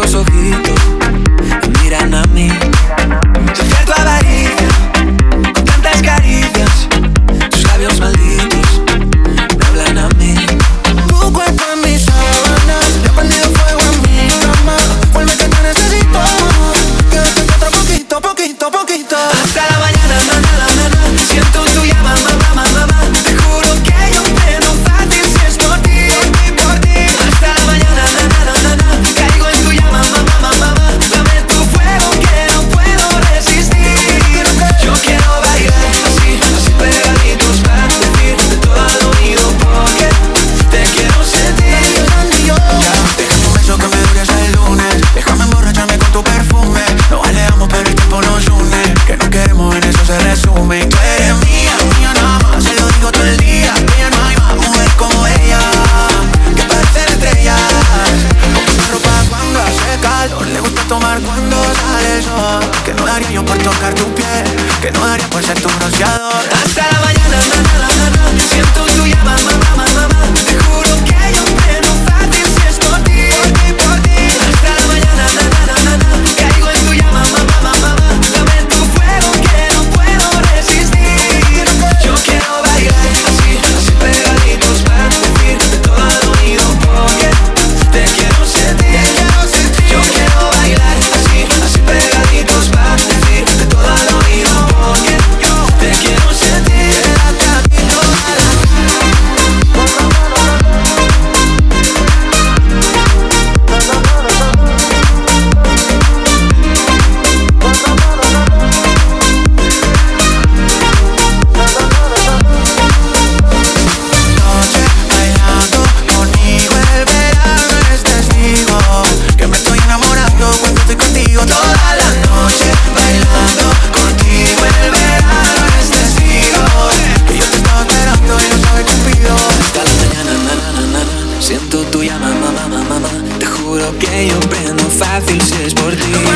esos tocar tu Que no daría por ser tu bronceador Hasta la mañana, na, na, na, Siento tu fácil si es por ti.